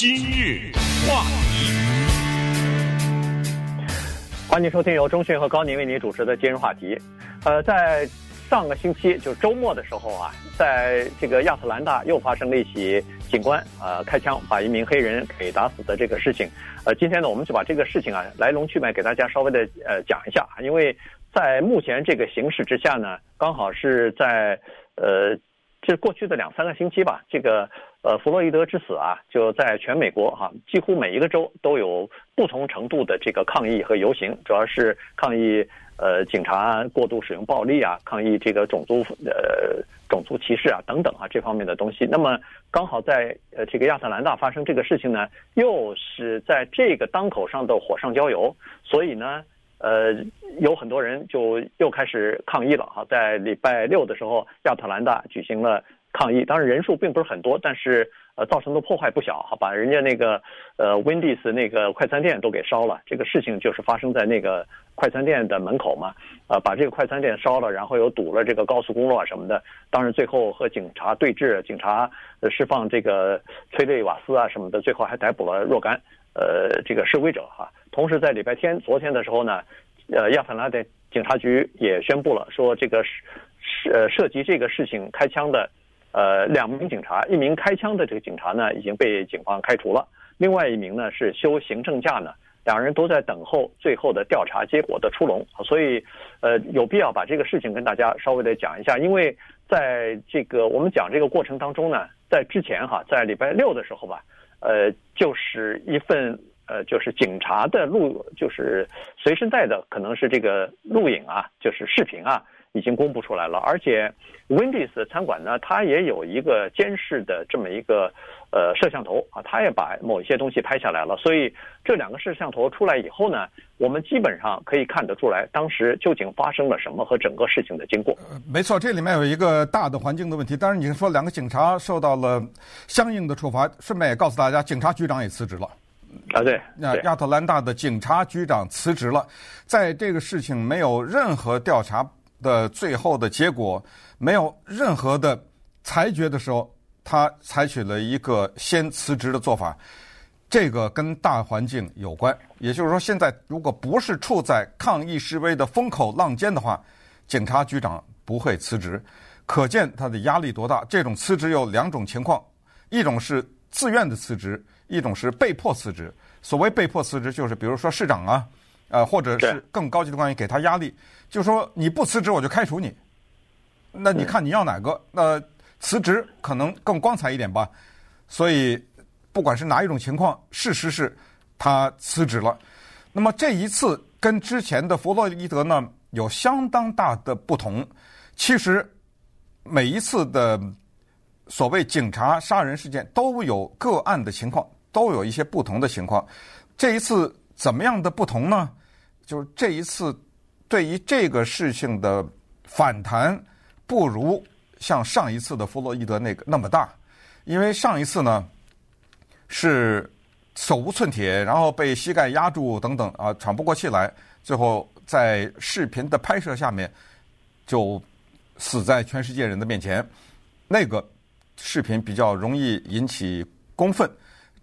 今日话题，欢迎收听由中讯和高宁为您主持的今日话题。呃，在上个星期就是周末的时候啊，在这个亚特兰大又发生了一起警官、呃、开枪把一名黑人给打死的这个事情。呃，今天呢，我们就把这个事情啊来龙去脉给大家稍微的呃讲一下，因为在目前这个形势之下呢，刚好是在呃是过去的两三个星期吧，这个。呃，弗洛伊德之死啊，就在全美国哈、啊，几乎每一个州都有不同程度的这个抗议和游行，主要是抗议呃警察过度使用暴力啊，抗议这个种族呃种族歧视啊等等啊这方面的东西。那么刚好在呃这个亚特兰大发生这个事情呢，又是在这个当口上的火上浇油，所以呢，呃，有很多人就又开始抗议了哈、在礼拜六的时候，亚特兰大举行了。抗议，当然人数并不是很多，但是呃造成的破坏不小，好，把人家那个呃 Wendy's 那个快餐店都给烧了。这个事情就是发生在那个快餐店的门口嘛，呃把这个快餐店烧了，然后又堵了这个高速公路啊什么的。当然最后和警察对峙，警察释放这个催泪瓦斯啊什么的，最后还逮捕了若干呃这个示威者哈。同时在礼拜天昨天的时候呢，呃亚特兰大警察局也宣布了说这个是呃涉及这个事情开枪的。呃，两名警察，一名开枪的这个警察呢，已经被警方开除了；另外一名呢是休行政假呢，两人都在等候最后的调查结果的出笼。所以，呃，有必要把这个事情跟大家稍微的讲一下，因为在这个我们讲这个过程当中呢，在之前哈，在礼拜六的时候吧，呃，就是一份呃，就是警察的录，就是随身带的，可能是这个录影啊，就是视频啊。已经公布出来了，而且 Wendy's 餐馆呢，它也有一个监视的这么一个呃摄像头啊，它也把某一些东西拍下来了。所以这两个摄像头出来以后呢，我们基本上可以看得出来，当时究竟发生了什么和整个事情的经过。没错，这里面有一个大的环境的问题。当然，你说两个警察受到了相应的处罚，顺便也告诉大家，警察局长也辞职了。啊，对，那亚特兰大的警察局长辞职了，在这个事情没有任何调查。的最后的结果没有任何的裁决的时候，他采取了一个先辞职的做法，这个跟大环境有关。也就是说，现在如果不是处在抗议示威的风口浪尖的话，警察局长不会辞职，可见他的压力多大。这种辞职有两种情况，一种是自愿的辞职，一种是被迫辞职。所谓被迫辞职，就是比如说市长啊。呃，或者是更高级的官员给他压力，就说你不辞职我就开除你。那你看你要哪个？那辞职可能更光彩一点吧。所以不管是哪一种情况，事实是他辞职了。那么这一次跟之前的弗洛伊德呢有相当大的不同。其实每一次的所谓警察杀人事件都有个案的情况，都有一些不同的情况。这一次怎么样的不同呢？就是这一次，对于这个事情的反弹，不如像上一次的弗洛伊德那个那么大，因为上一次呢是手无寸铁，然后被膝盖压住等等啊，喘不过气来，最后在视频的拍摄下面就死在全世界人的面前。那个视频比较容易引起公愤。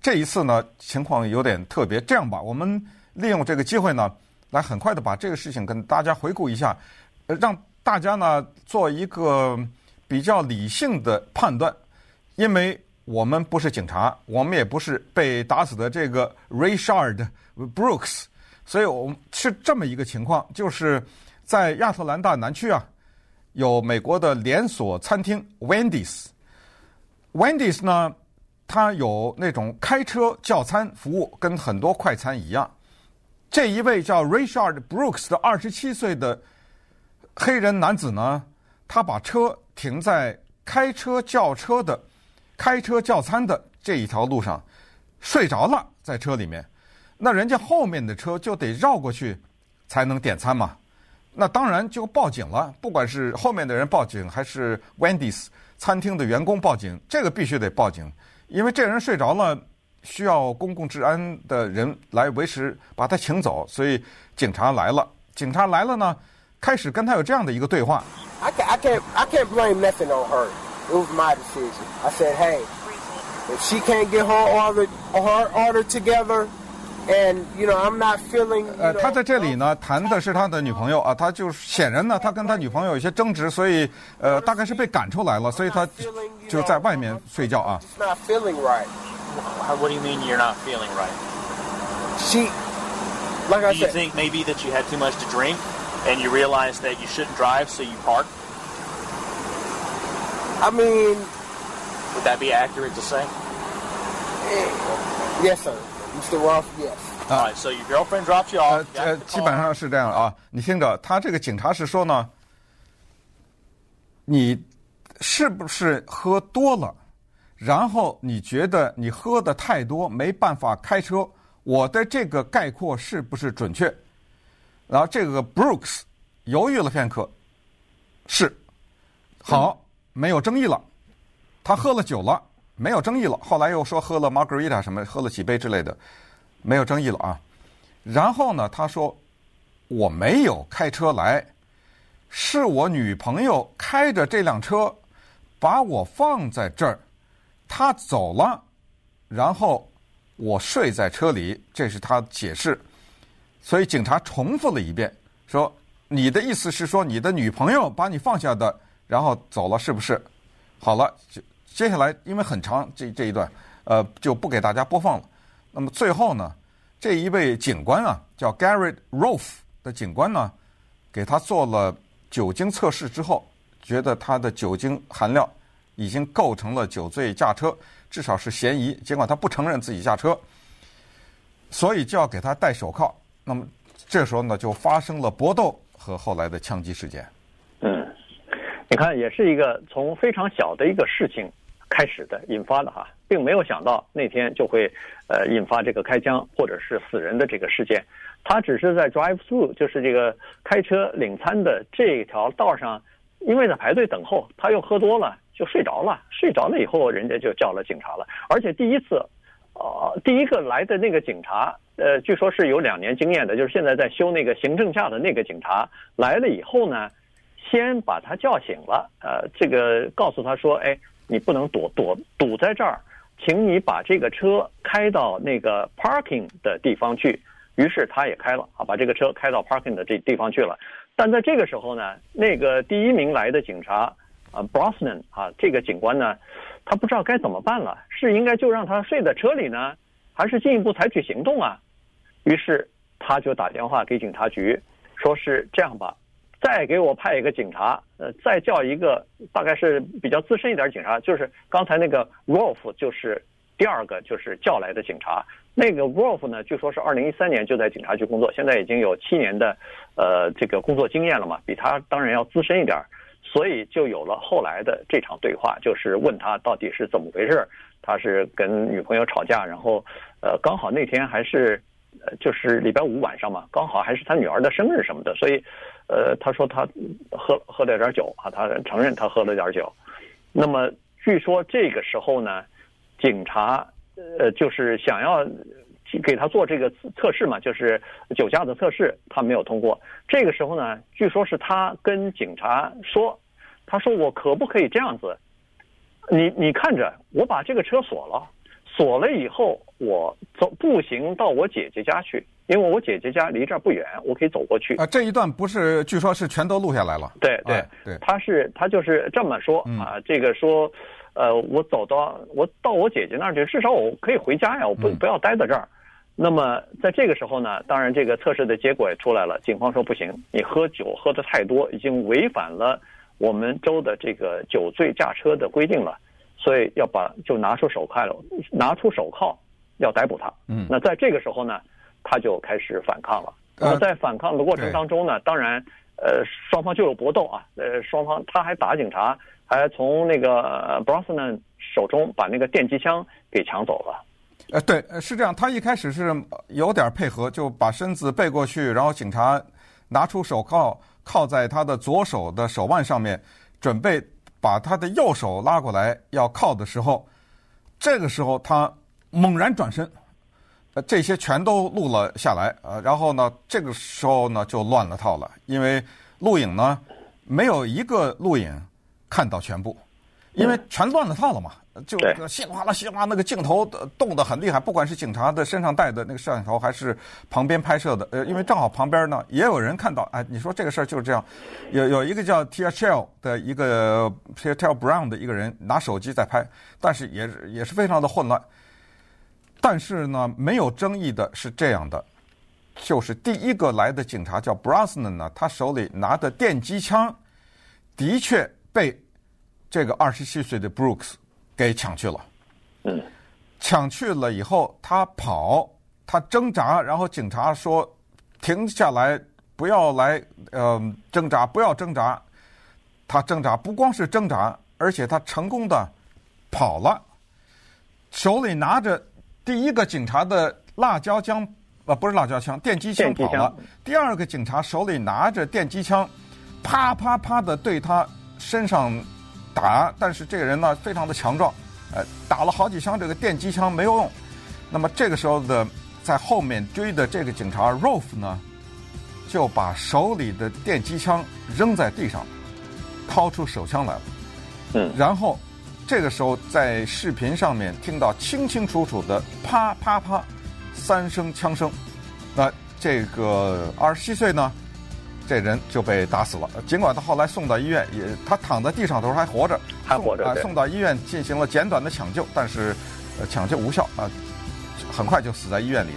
这一次呢情况有点特别，这样吧，我们利用这个机会呢。来，很快的把这个事情跟大家回顾一下，呃，让大家呢做一个比较理性的判断，因为我们不是警察，我们也不是被打死的这个 Rayshard Brooks，所以我们是这么一个情况，就是在亚特兰大南区啊，有美国的连锁餐厅 Wendy's，Wendy's 呢，它有那种开车叫餐服务，跟很多快餐一样。这一位叫 Richard Brooks 的二十七岁的黑人男子呢，他把车停在开车叫车的、开车叫餐的这一条路上，睡着了，在车里面。那人家后面的车就得绕过去才能点餐嘛。那当然就报警了，不管是后面的人报警，还是 Wendy's 餐厅的员工报警，这个必须得报警，因为这人睡着了。需要公共治安的人来维持，把他请走，所以警察来了。警察来了呢，开始跟他有这样的一个对话。I can't, I can't, I can't blame nothing on her. It was my decision. I said, hey, If she can't get her order her order together, and you know I'm not feeling. 呃，他在这里呢谈的是他的女朋友啊，他就显然呢，他跟他女朋友有一些争执，所以呃，大概是被赶出来了，所以他就在外面睡觉啊。 Just not feeling right. How, what do you mean you're not feeling right? She, like I Do you said, think maybe that you had too much to drink and you realized that you shouldn't drive, so you parked? I mean, Would that be accurate to say? yes, sir, Mr. Roth, yes. All right, so your girlfriend dropped you 呃 off. you got 呃基本上是这样啊。你听着，他这个警察是说呢，你是不是喝多了？然后你觉得你喝的太多，没办法开车？我的这个概括是不是准确？然后这个 Brooks 犹豫了片刻，是，好，没有争议了。他喝了酒了，没有争议了。后来又说喝了 Margarita 什么，喝了几杯之类的，没有争议了啊。然后呢，他说我没有开车来，是我女朋友开着这辆车把我放在这儿，她走了，然后我睡在车里，这是他解释。所以警察重复了一遍，说你的意思是说你的女朋友把你放下的，然后走了，是不是？好了，就接下来因为很长这这一段，呃，就不给大家播放了。那么最后呢，这一位警官啊，叫 Garrett Rolf 的警官呢，给他做了酒精测试之后，觉得他的酒精含量已经构成了酒醉驾车，至少是嫌疑。尽管他不承认自己驾车，所以就要给他戴手铐。那么这时候呢，就发生了搏斗和后来的枪击事件。你看，也是一个从非常小的一个事情开始的引发的哈，并没有想到那天就会呃引发这个开枪或者是死人的这个事件。他只是在 drive through，就是这个开车领餐的这条道上，因为在排队等候，他又喝多了就睡着了，睡着了以后，人家就叫了警察了，而且第一次。呃，第一个来的那个警察，呃，据说是有两年经验的，就是现在在修那个行政架的那个警察来了以后呢，先把他叫醒了，呃，这个告诉他说，哎，你不能躲躲堵在这儿，请你把这个车开到那个 parking 的地方去。于是他也开了啊，把这个车开到 parking 的这地方去了。但在这个时候呢，那个第一名来的警察啊，Brosnan 啊，这个警官呢。他不知道该怎么办了，是应该就让他睡在车里呢，还是进一步采取行动啊？于是他就打电话给警察局，说是这样吧，再给我派一个警察，呃，再叫一个大概是比较资深一点警察，就是刚才那个 Wolf，就是第二个就是叫来的警察。那个 Wolf 呢，据说是二零一三年就在警察局工作，现在已经有七年的呃这个工作经验了嘛，比他当然要资深一点。所以就有了后来的这场对话，就是问他到底是怎么回事。他是跟女朋友吵架，然后呃刚好那天还是呃就是礼拜五晚上嘛，刚好还是他女儿的生日什么的，所以呃他说他喝喝了点酒啊，他承认他喝了点酒。那么据说这个时候呢，警察呃就是想要给他做这个测试嘛，就是酒驾的测试，他没有通过。这个时候呢，据说是他跟警察说，他说我可不可以这样子？你你看着，我把这个车锁了，锁了以后，我走步行到我姐姐家去，因为我姐姐家离这儿不远，我可以走过去。啊，这一段不是，据说是全都录下来了。对对、哎、对，他是他就是这么说、嗯、啊，这个说，呃，我走到我到我姐姐那儿去，至少我可以回家呀，我不、嗯、不要待在这儿。那么在这个时候呢，当然这个测试的结果也出来了，警方说不行，你喝酒喝得太多，已经违反了我们州的这个酒醉驾车的规定了，所以要把就拿出手铐了，拿出手铐要逮捕他。嗯，那在这个时候呢，他就开始反抗了。那么在反抗的过程当中呢，当然，呃，双方就有搏斗啊，呃，双方他还打警察，还从那个 Brosnan 手中把那个电击枪给抢走了。呃，对，是这样。他一开始是有点配合，就把身子背过去，然后警察拿出手铐铐在他的左手的手腕上面，准备把他的右手拉过来要铐的时候，这个时候他猛然转身，呃，这些全都录了下来。呃，然后呢，这个时候呢就乱了套了，因为录影呢没有一个录影看到全部，因为全乱了套了嘛，就对稀里哗啦、稀里哗啦，那个镜头动得很厉害，不管是警察的身上带的那个摄像头，还是旁边拍摄的，呃，因为正好旁边呢也有人看到，哎，你说这个事儿就是这样，有有一个叫 Tia Chell 的一个 Tia Chell Brown 的一个人拿手机在拍，但是也是也是非常的混乱。但是呢，没有争议的是这样的，就是第一个来的警察叫 Brosnan 呢，他手里拿的电击枪的确被。这个二十七岁的 Brooks 给抢去了，嗯，抢去了以后，他跑，他挣扎，然后警察说停下来，不要来，呃，挣扎，不要挣扎。他挣扎，不光是挣扎，而且他成功的跑了，手里拿着第一个警察的辣椒枪，呃，不是辣椒枪，电击枪跑了。第二个警察手里拿着电击枪，啪啪啪的对他身上。打，但是这个人呢非常的强壮，呃，打了好几枪，这个电击枪没有用。那么这个时候的在后面追的这个警察 Rolf 呢，就把手里的电击枪扔在地上，掏出手枪来了。嗯，然后这个时候在视频上面听到清清楚楚的啪啪啪三声枪声。那这个二十七岁呢？这人就被打死了。尽管他后来送到医院，也他躺在地上的时候还活着，还活着。啊，送到医院进行了简短的抢救，但是呃抢救无效啊，很快就死在医院里。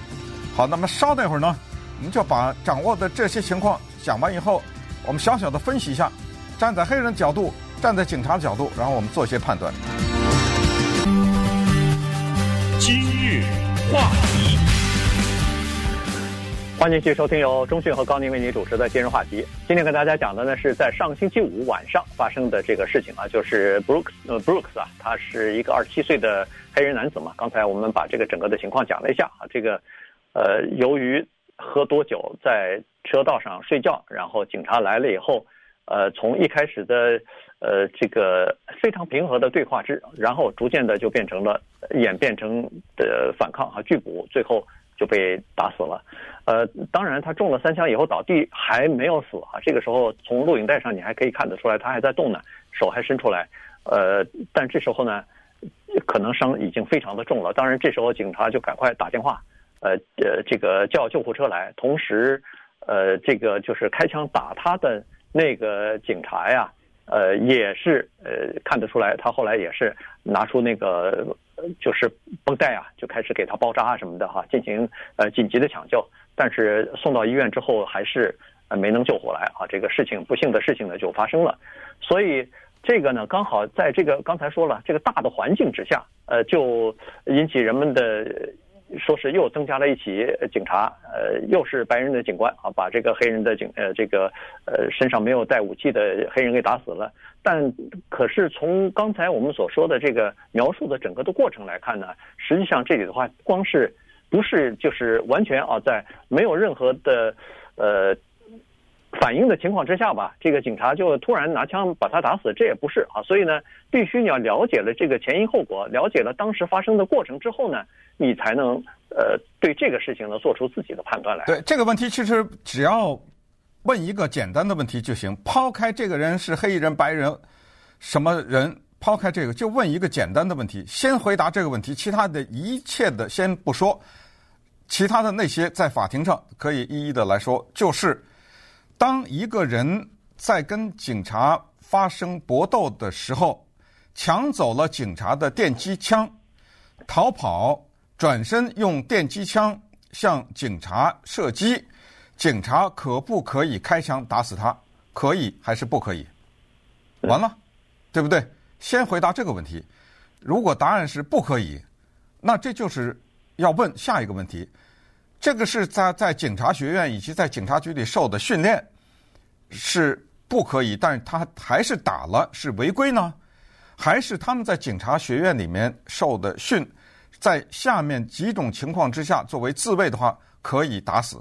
好，那么稍等一会儿呢，我们就把掌握的这些情况讲完以后，我们小小的分析一下，站在黑人角度，站在警察角度，然后我们做一些判断。今日话题。欢迎继续收听由中讯和高宁为您主持的今日话题。今天跟大家讲的呢，是在上星期五晚上发生的这个事情啊，就是 Brooks 呃 Brooks 啊，他是一个二十七岁的黑人男子嘛。刚才我们把这个整个的情况讲了一下啊，这个呃，由于喝多酒在车道上睡觉，然后警察来了以后，呃，从一开始的呃这个非常平和的对话之，然后逐渐的就变成了演变成的反抗和拒捕，最后。就被打死了，呃，当然他中了三枪以后倒地还没有死啊。这个时候从录影带上你还可以看得出来，他还在动呢，手还伸出来，呃，但这时候呢，可能伤已经非常的重了。当然这时候警察就赶快打电话，呃呃，这个叫救护车来，同时，呃，这个就是开枪打他的那个警察呀，呃，也是呃看得出来，他后来也是拿出那个。就是绷带啊，就开始给他包扎啊什么的哈，进行呃紧急的抢救，但是送到医院之后还是呃没能救回来啊。这个事情不幸的事情呢就发生了，所以这个呢刚好在这个刚才说了这个大的环境之下，呃就引起人们的。说是又增加了一起警察，呃，又是白人的警官啊，把这个黑人的警，呃，这个呃身上没有带武器的黑人给打死了。但可是从刚才我们所说的这个描述的整个的过程来看呢，实际上这里的话，光是不是就是完全啊，在没有任何的呃。反应的情况之下吧，这个警察就突然拿枪把他打死，这也不是啊。所以呢，必须你要了解了这个前因后果，了解了当时发生的过程之后呢，你才能呃对这个事情呢做出自己的判断来。对这个问题，其实只要问一个简单的问题就行。抛开这个人是黑人、白人、什么人，抛开这个，就问一个简单的问题，先回答这个问题，其他的一切的先不说，其他的那些在法庭上可以一一的来说，就是。当一个人在跟警察发生搏斗的时候，抢走了警察的电击枪，逃跑，转身用电击枪向警察射击，警察可不可以开枪打死他？可以还是不可以？完了，对不对？先回答这个问题。如果答案是不可以，那这就是要问下一个问题。这个是在在警察学院以及在警察局里受的训练是不可以，但是他还是打了，是违规呢？还是他们在警察学院里面受的训，在下面几种情况之下作为自卫的话可以打死？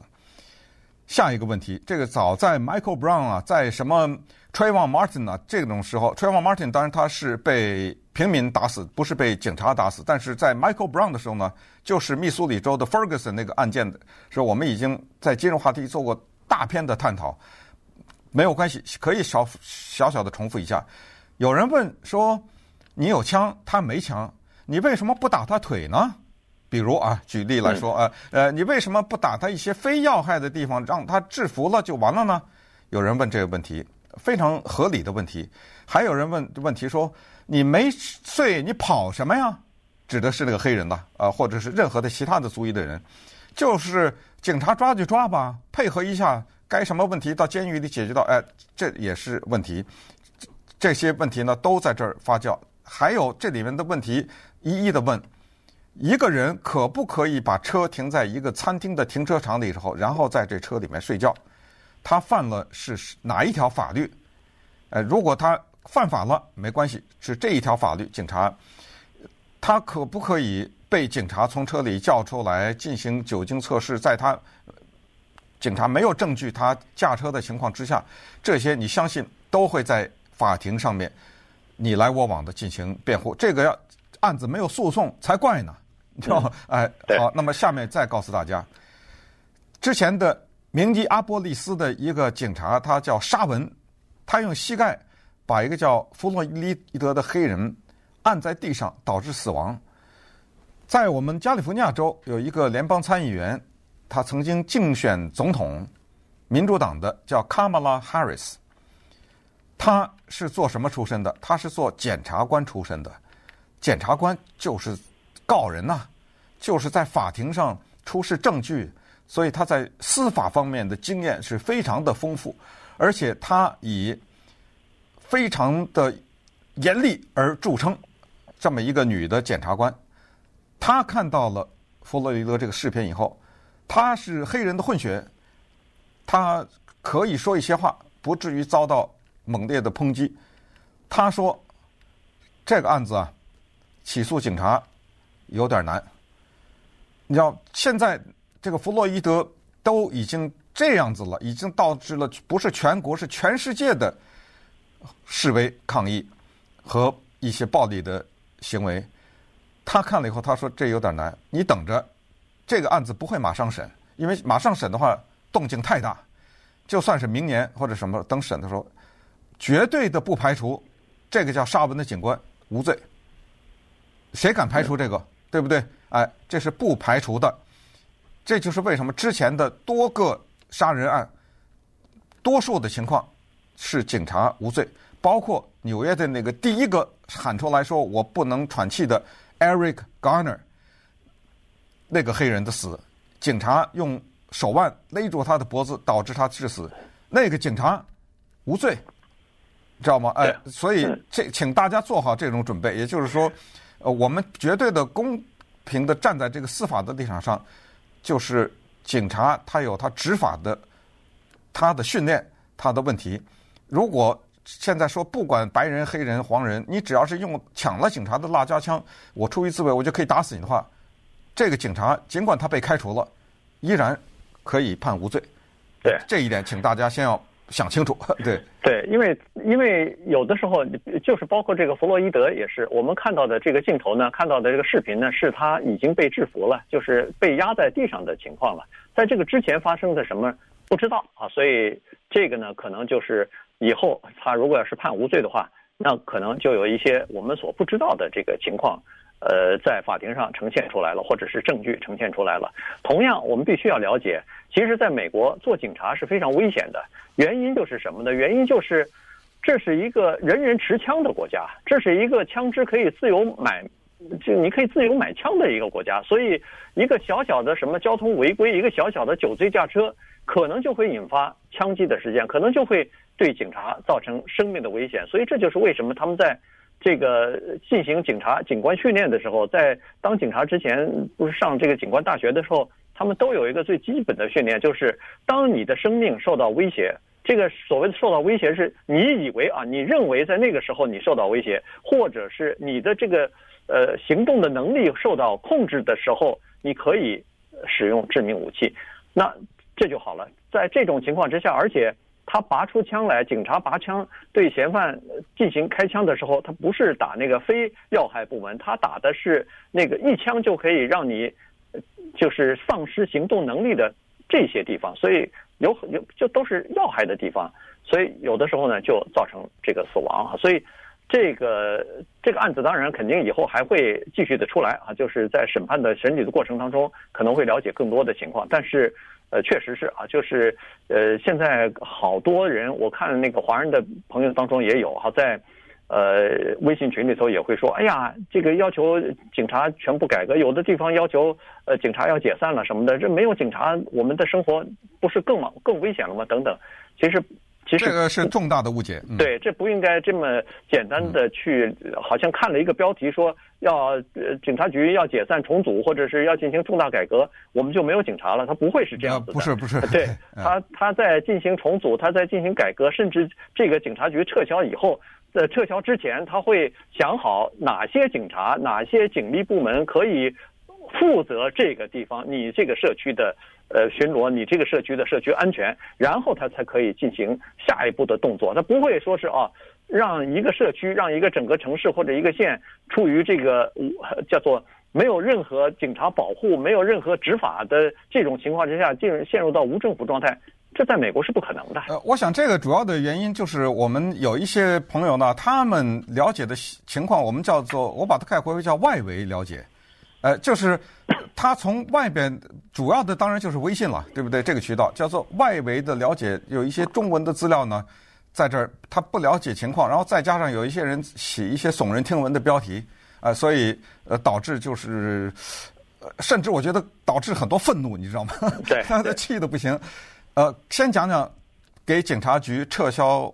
下一个问题，这个早在 Michael Brown 啊，在什么 Trayvon Martin 啊这种时候，Trayvon Martin 当然他是被平民打死，不是被警察打死，但是在 Michael Brown 的时候呢，就是密苏里州的 Ferguson 那个案件的时候，我们已经在今日话题做过大篇的探讨，没有关系，可以小小小的重复一下。有人问说：“你有枪，他没枪，你为什么不打他腿呢？比如啊，举例来说啊，呃，你为什么不打他一些非要害的地方，让他制服了就完了呢？有人问这个问题，非常合理的问题。还有人问问题说，你没罪，你跑什么呀？指的是那个黑人呐，啊，或者是任何的其他的族裔的人，就是警察抓就抓吧，配合一下，该什么问题到监狱里解决到，哎，这也是问题。这些问题呢都在这儿发酵。还有这里面的问题，一一的问。一个人可不可以把车停在一个餐厅的停车场里之后，然后在这车里面睡觉？他犯了是哪一条法律？呃，如果他犯法了，没关系，是这一条法律。警察，他可不可以被警察从车里叫出来进行酒精测试？在他警察没有证据他驾车的情况之下，这些你相信都会在法庭上面你来我往的进行辩护。这个要案子没有诉讼才怪呢。就哎，好，那么下面再告诉大家，之前的明尼阿波利斯的一个警察，他叫沙文，他用膝盖把一个叫弗洛伊德的黑人按在地上，导致死亡。在我们加利福尼亚州有一个联邦参议员，他曾经竞选总统，民主党的叫卡马拉·哈里斯，他是做什么出身的？他是做检察官出身的，检察官就是。告人呐、就是在法庭上出示证据，所以他在司法方面的经验是非常的丰富，而且他以非常的严厉而著称。这么一个女的检察官，她看到了弗洛伊德这个视频以后，他是黑人的混血，他可以说一些话，不至于遭到猛烈的抨击。他说：“这个案子啊，起诉警察。”有点难，你知道，现在这个弗洛伊德都已经这样子了，已经导致了不是全国，是全世界的示威抗议和一些暴力的行为。他看了以后，他说这有点难。你等着，这个案子不会马上审，因为马上审的话动静太大。就算是明年或者什么等审的时候，绝对的不排除这个叫沙文的警官无罪。谁敢排除这个？对不对？哎，这是不排除的。这就是为什么之前的多个杀人案，多数的情况是警察无罪，包括纽约的那个第一个喊出来说“我不能喘气”的 Eric Garner 那个黑人的死，警察用手腕勒住他的脖子，导致他致死，那个警察无罪，知道吗？哎，所以这请大家做好这种准备，也就是说。呃，我们绝对的公平的站在这个司法的立场上，就是警察他有他执法的他的训练，他的问题。如果现在说不管白人、黑人、黄人，你只要是用抢了警察的辣椒枪，我出于自卫，我就可以打死你的话，这个警察尽管他被开除了，依然可以判无罪。对，这一点，请大家先要。想清楚，对对，因为因为有的时候就是包括这个弗洛伊德也是，我们看到的这个镜头呢，看到的这个视频呢，是他已经被制服了，就是被压在地上的情况了。在这个之前发生的什么不知道啊，所以这个呢，可能就是以后他如果要是判无罪的话，那可能就有一些我们所不知道的这个情况。呃，在法庭上呈现出来了，或者是证据呈现出来了。同样，我们必须要了解，其实，在美国做警察是非常危险的。原因就是什么呢？原因就是，这是一个人人持枪的国家，这是一个枪支可以自由买，就你可以自由买枪的一个国家。所以，一个小小的什么交通违规，一个小小的酒醉驾车，可能就会引发枪击的事件，可能就会对警察造成生命的危险。所以，这就是为什么他们在。这个进行警察警官训练的时候，在当警察之前，不是上这个警官大学的时候，他们都有一个最基本的训练，就是当你的生命受到威胁，这个所谓的受到威胁，是你以为啊，你认为在那个时候你受到威胁，或者是你的这个呃行动的能力受到控制的时候，你可以使用致命武器，那这就好了。在这种情况之下，而且。他拔出枪来，警察拔枪对嫌犯进行开枪的时候，他不是打那个非要害部门，他打的是那个一枪就可以让你就是丧失行动能力的这些地方，所以有有就都是要害的地方，所以有的时候呢就造成这个死亡啊。所以这个这个案子当然肯定以后还会继续的出来啊，就是在审判的审理的过程当中，可能会了解更多的情况。但是，呃，确实是啊，就是呃，现在好多人，我看那个华人的朋友当中也有哈，在呃微信群里头也会说，哎呀，这个要求警察全部改革，有的地方要求呃警察要解散了什么的，这没有警察，我们的生活不是更更危险了吗？等等，其实。其实这个是重大的误解。嗯、对，这不应该这么简单的去，好像看了一个标题说要呃警察局要解散重组，或者是要进行重大改革，我们就没有警察了。他不会是这样子的。不是不是。对，他他在进行重组，他在进行改革，甚至这个警察局撤销以后，在撤销之前，他会想好哪些警察、哪些警力部门可以负责这个地方，你这个社区的。呃，巡逻你这个社区的社区安全，然后他才可以进行下一步的动作。他不会说是啊，让一个社区、让一个整个城市或者一个县处于这个叫做没有任何警察保护、没有任何执法的这种情况之下，进入陷入到无政府状态，这在美国是不可能的。呃，我想这个主要的原因就是我们有一些朋友呢，他们了解的情况，我们叫做我把它概括为叫外围了解。呃，就是他从外边主要的当然就是微信了，对不对？这个渠道叫做外围的了解，有一些中文的资料呢，在这儿他不了解情况，然后再加上有一些人写一些耸人听闻的标题，啊、呃，所以呃导致就是，呃，甚至我觉得导致很多愤怒，你知道吗？对，气得不行。呃，先讲讲给警察局撤销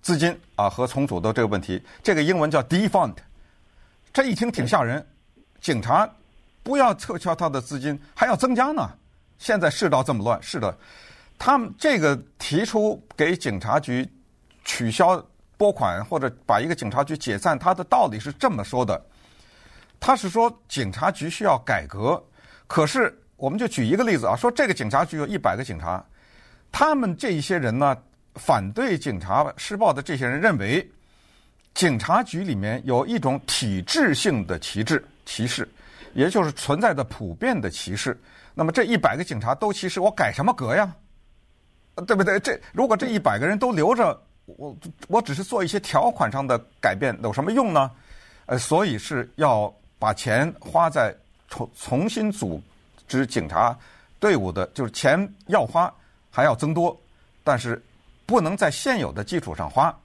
资金啊和重组的这个问题，这个英文叫 defund，这一听挺吓人。警察不要撤销他的资金，还要增加呢。现在世道这么乱，是的，他们这个提出给警察局取消拨款或者把一个警察局解散，他的道理是这么说的：他是说警察局需要改革。可是我们就举一个例子啊，说这个警察局有一百个警察，他们这一些人呢，反对警察施暴的这些人认为，警察局里面有一种体制性的旗帜。歧视，也就是存在的普遍的歧视。那么这一百个警察都歧视，我改什么革呀？对不对？这如果这一百个人都留着，我我只是做一些条款上的改变，有什么用呢？呃，所以是要把钱花在重重新组织警察队伍的，就是钱要花还要增多，但是不能在现有的基础上花，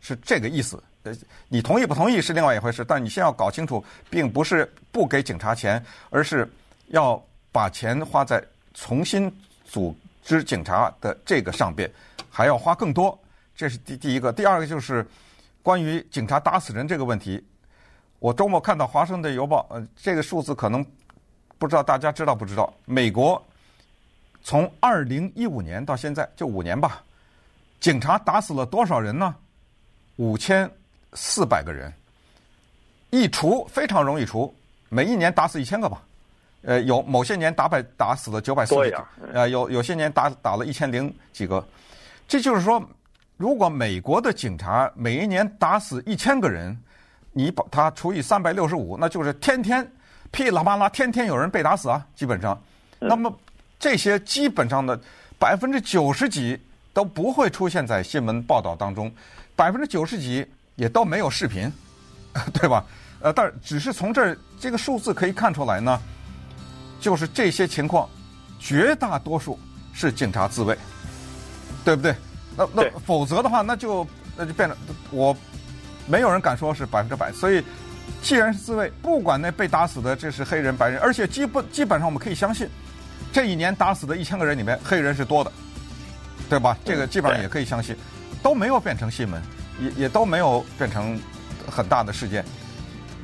是这个意思。呃，你同意不同意是另外一回事，但你先要搞清楚，并不是不给警察钱，而是要把钱花在重新组织警察的这个上边，还要花更多。这是第第一个，第二个就是关于警察打死人这个问题。我周末看到《华盛顿邮报》，呃，这个数字可能不知道大家知道不知道？美国从二零一五年到现在就五年吧，警察打死了多少人呢？五千。四百个人，一除非常容易除，每一年打死一千个吧。呃，有某些年打百打死了九百四十个，呃，有有些年打打了一千零几个。这就是说，如果美国的警察每一年打死一千个人，你把它除以三百六十五，那就是天天噼里啪啦，天天有人被打死啊，基本上。那么这些基本上的百分之九十几都不会出现在新闻报道当中，百分之九十几。也都没有视频，对吧？呃，但只是从这儿这个数字可以看出来呢，就是这些情况，绝大多数是警察自卫，对不对？那那否则的话，那就那就变成我没有人敢说是百分之百。所以，既然是自卫，不管那被打死的这是黑人白人，而且基本基本上我们可以相信，这一年打死的一千个人里面黑人是多的，对吧？这个基本上也可以相信，都没有变成新闻。也也都没有变成很大的事件，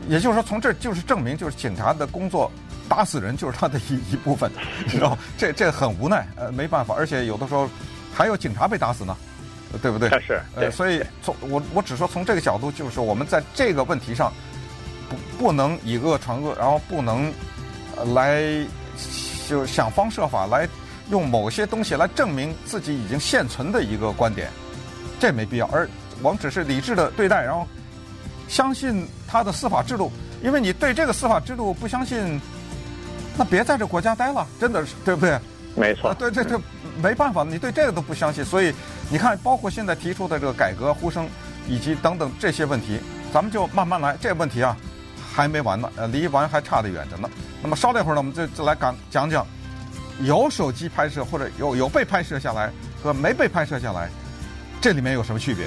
也就是说，从这就是证明，就是警察的工作打死人就是他的一一部分，知道这这很无奈，呃，没办法，而且有的时候还有警察被打死呢，对不对？是，呃，所以从我我只说从这个角度，就是我们在这个问题上不不能以恶传恶，然后不能来就想方设法来用某些东西来证明自己已经现存的一个观点，这没必要，而。我们只是理智的对待，然后相信他的司法制度。因为你对这个司法制度不相信，那别在这国家待了，真的是对不对？没错。对，对对没办法，你对这个都不相信，所以你看，包括现在提出的这个改革呼声，以及等等这些问题，咱们就慢慢来。这个问题啊，还没完呢，呃，离完还差得远着呢。那么稍等一会儿呢，我们就就来讲讲讲有手机拍摄或者有有被拍摄下来和没被拍摄下来，这里面有什么区别？